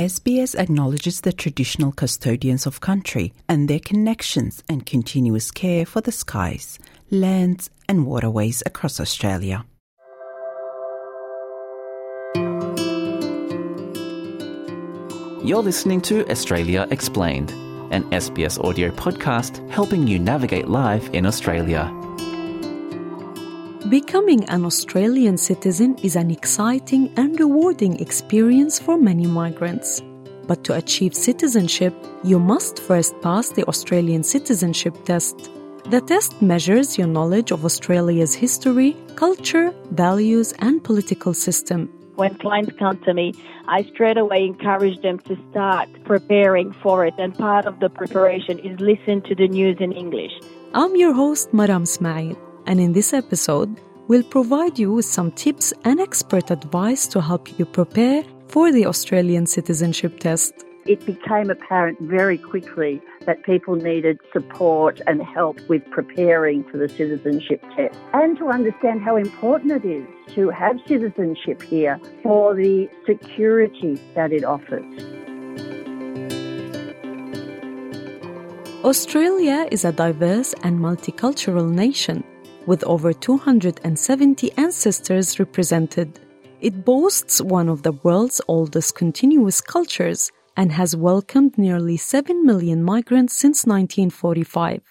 SBS acknowledges the traditional custodians of country and their connections and continuous care for the skies, lands, and waterways across Australia. You're listening to Australia Explained, an SBS audio podcast helping you navigate life in Australia. Becoming an Australian citizen is an exciting and rewarding experience for many migrants. But to achieve citizenship, you must first pass the Australian citizenship test. The test measures your knowledge of Australia's history, culture, values, and political system. When clients come to me, I straight away encourage them to start preparing for it. And part of the preparation is listen to the news in English. I'm your host, Maram Ismail, and in this episode, we'll provide you with some tips and expert advice to help you prepare for the Australian citizenship test. It became apparent very quickly that people needed support and help with preparing for the citizenship test and to understand how important it is to have citizenship here for the security that it offers. Australia is a diverse and multicultural nation with over 270 ancestors represented. It boasts one of the world's oldest continuous cultures and has welcomed nearly 7 million migrants since 1945.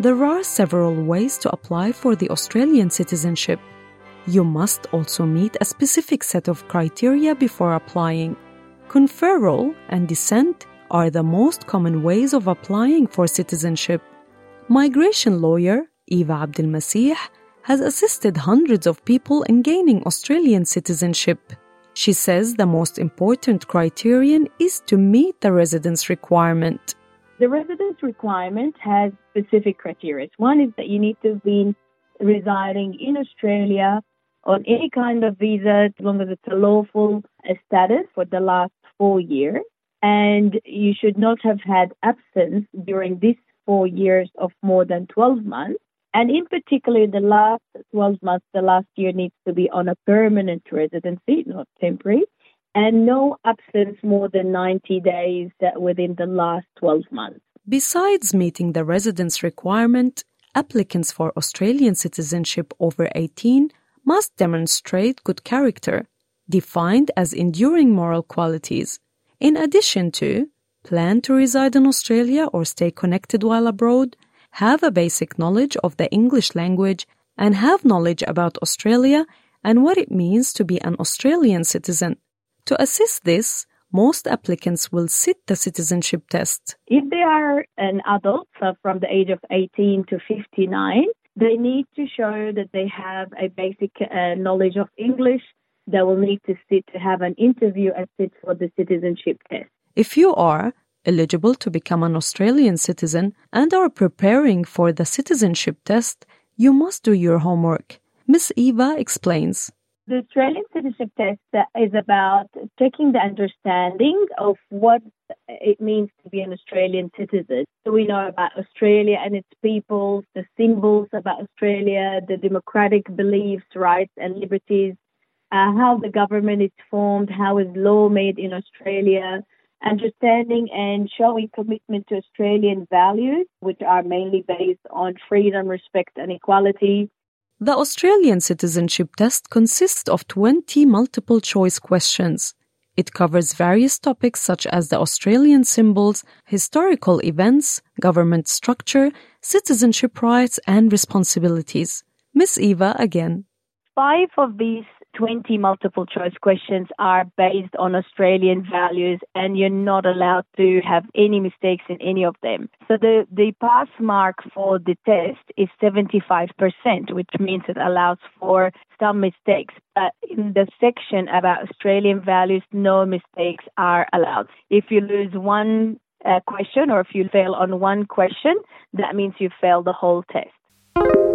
There are several ways to apply for the Australian citizenship. You must also meet a specific set of criteria before applying. Conferral and descent are the most common ways of applying for citizenship. Migration lawyer Eva Abdelmasih has assisted hundreds of people in gaining Australian citizenship. She says the most important criterion is to meet the residence requirement. The residence requirement has specific criteria. One is that you need to have been residing in Australia on any kind of visa, as long as it's a lawful status for the last four years. And you should not have had absence during this four years of more than 12 months. And in particular, the last 12 months, the last year needs to be on a permanent residency, not temporary, and no absence more than 90 days within the last 12 months. Besides meeting the residence requirement, applicants for Australian citizenship over 18 must demonstrate good character, defined as enduring moral qualities, in addition to plan to reside in Australia or stay connected while abroad, have a basic knowledge of the English language, and have knowledge about Australia and what it means to be an Australian citizen. To assist this, most applicants will sit the citizenship test. If they are an adult, so from the age of 18 to 59, they need to show that they have a basic uh, knowledge of English. They will need to sit to have an interview and sit for the citizenship test. If you are eligible to become an Australian citizen and are preparing for the citizenship test, you must do your homework. Miss Eva explains. The Australian citizenship test is about checking the understanding of what it means to be an Australian citizen. So we know about Australia and its peoples, the symbols about Australia, the democratic beliefs, rights, and liberties, uh, how the government is formed, how is law made in Australia, understanding and showing commitment to Australian values, which are mainly based on freedom, respect, and equality. The Australian citizenship test consists of 20 multiple choice questions. It covers various topics such as the Australian symbols, historical events, government structure, citizenship rights, and responsibilities. Miss Eva again. Five of these 20 multiple choice questions are based on Australian values and you're not allowed to have any mistakes in any of them. So the, the pass mark for the test is 75%, which means it allows for some mistakes. But in the section about Australian values, no mistakes are allowed. If you lose one uh, question or if you fail on one question, that means you fail the whole test.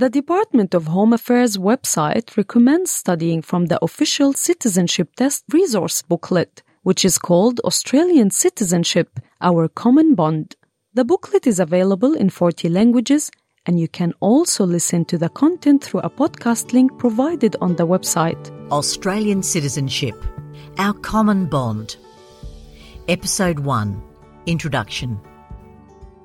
The Department of Home Affairs website recommends studying from the official citizenship test resource booklet, which is called Australian Citizenship Our Common Bond. The booklet is available in 40 languages and you can also listen to the content through a podcast link provided on the website. Australian Citizenship Our Common Bond. Episode 1 Introduction.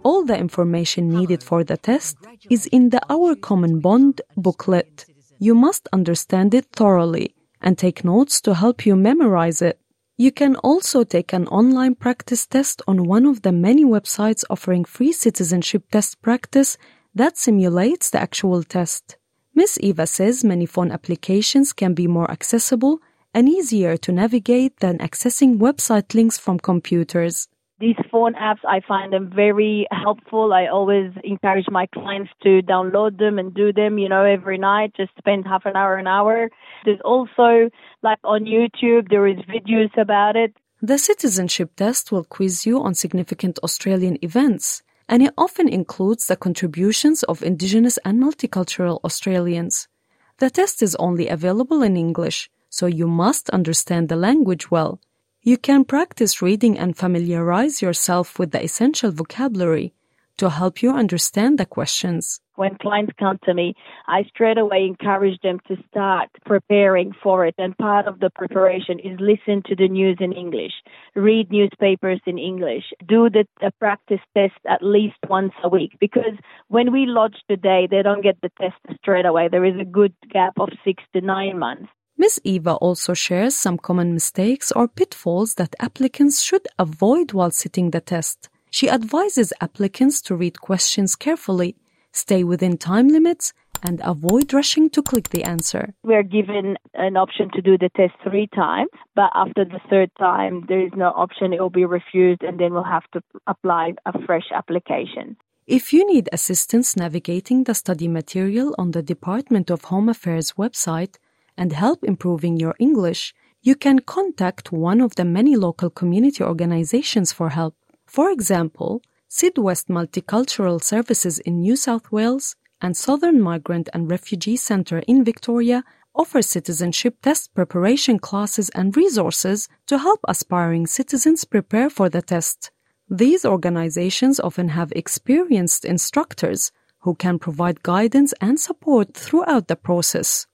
All the information needed for the test is in the Our Common Bond booklet. You must understand it thoroughly and take notes to help you memorize it. You can also take an online practice test on one of the many websites offering free citizenship test practice that simulates the actual test. Miss Eva says many phone applications can be more accessible and easier to navigate than accessing website links from computers. These phone apps, I find them very helpful. I always encourage my clients to download them and do them, you know, every night, just spend half an hour, an hour. There's also, like on YouTube, there is videos about it. The citizenship test will quiz you on significant Australian events, and it often includes the contributions of Indigenous and multicultural Australians. The test is only available in English, so you must understand the language well. You can practice reading and familiarize yourself with the essential vocabulary to help you understand the questions. When clients come to me, I straight away encourage them to start preparing for it. And part of the preparation is listen to the news in English, read newspapers in English, do the, the practice test at least once a week. Because when we lodge today, they don't get the test straight away. There is a good gap of six to nine months. Ms. Eva also shares some common mistakes or pitfalls that applicants should avoid while sitting the test. She advises applicants to read questions carefully, stay within time limits, and avoid rushing to click the answer. We are given an option to do the test three times, but after the third time, there is no option. It will be refused, and then we'll have to apply a fresh application. If you need assistance navigating the study material on the Department of Home Affairs website, and help improving your English, you can contact one of the many local community organizations for help. For example, Sydwest Multicultural Services in New South Wales and Southern Migrant and Refugee Centre in Victoria offer citizenship test preparation classes and resources to help aspiring citizens prepare for the test. These organizations often have experienced instructors who can provide guidance and support throughout the process.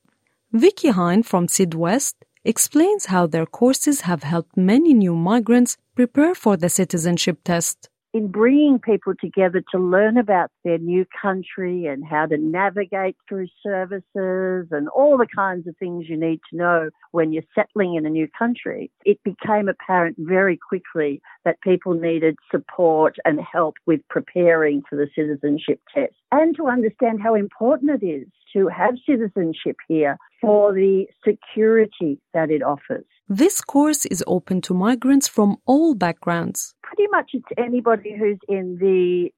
Vicky Hine from Sydwest explains how their courses have helped many new migrants prepare for the citizenship test. In bringing people together to learn about their new country and how to navigate through services and all the kinds of things you need to know when you're settling in a new country, it became apparent very quickly that people needed support and help with preparing for the citizenship test and to understand how important it is to have citizenship here for the security that it offers. This course is open to migrants from all backgrounds. Pretty much it's anybody who's in the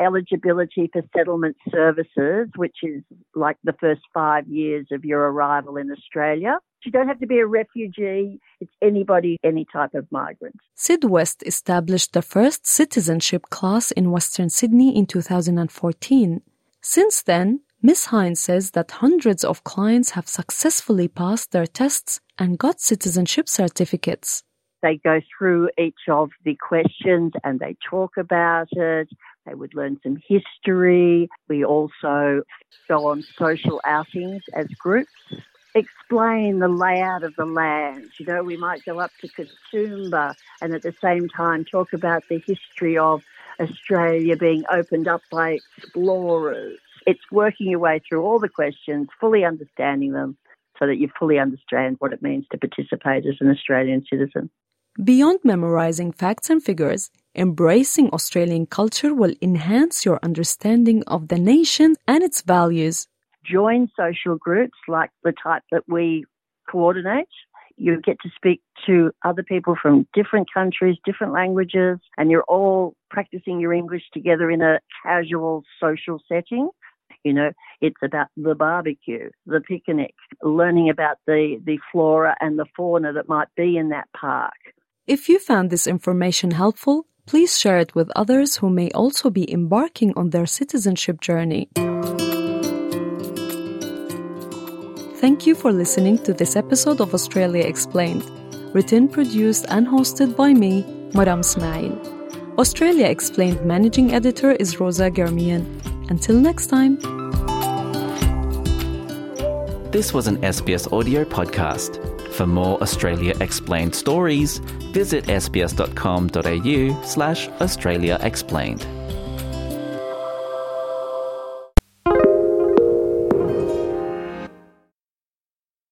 eligibility for settlement services, which is like the first five years of your arrival in Australia. You don't have to be a refugee. It's anybody, any type of migrant. Sydwest established the first citizenship class in Western Sydney in 2014. Since then, Ms. Hines says that hundreds of clients have successfully passed their tests and got citizenship certificates. They go through each of the questions and they talk about it. They would learn some history. We also go on social outings as groups, explain the layout of the land. You know, we might go up to Katoomba and at the same time talk about the history of Australia being opened up by explorers it's working your way through all the questions, fully understanding them, so that you fully understand what it means to participate as an Australian citizen. Beyond memorizing facts and figures, embracing Australian culture will enhance your understanding of the nation and its values. Join social groups like the type that we coordinate. You get to speak to other people from different countries, different languages, and you're all practicing your English together in a casual social setting. You know, it's about the barbecue, the picnic, learning about the, the flora and the fauna that might be in that park. If you found this information helpful, please share it with others who may also be embarking on their citizenship journey. Thank you for listening to this episode of Australia Explained, written, produced, and hosted by me, Maram Ismail. Australia Explained managing editor is Rosa Germian Until next time. This was an SBS audio podcast. For more Australia Explained stories, visit sbs.com.au slash Australia Explained.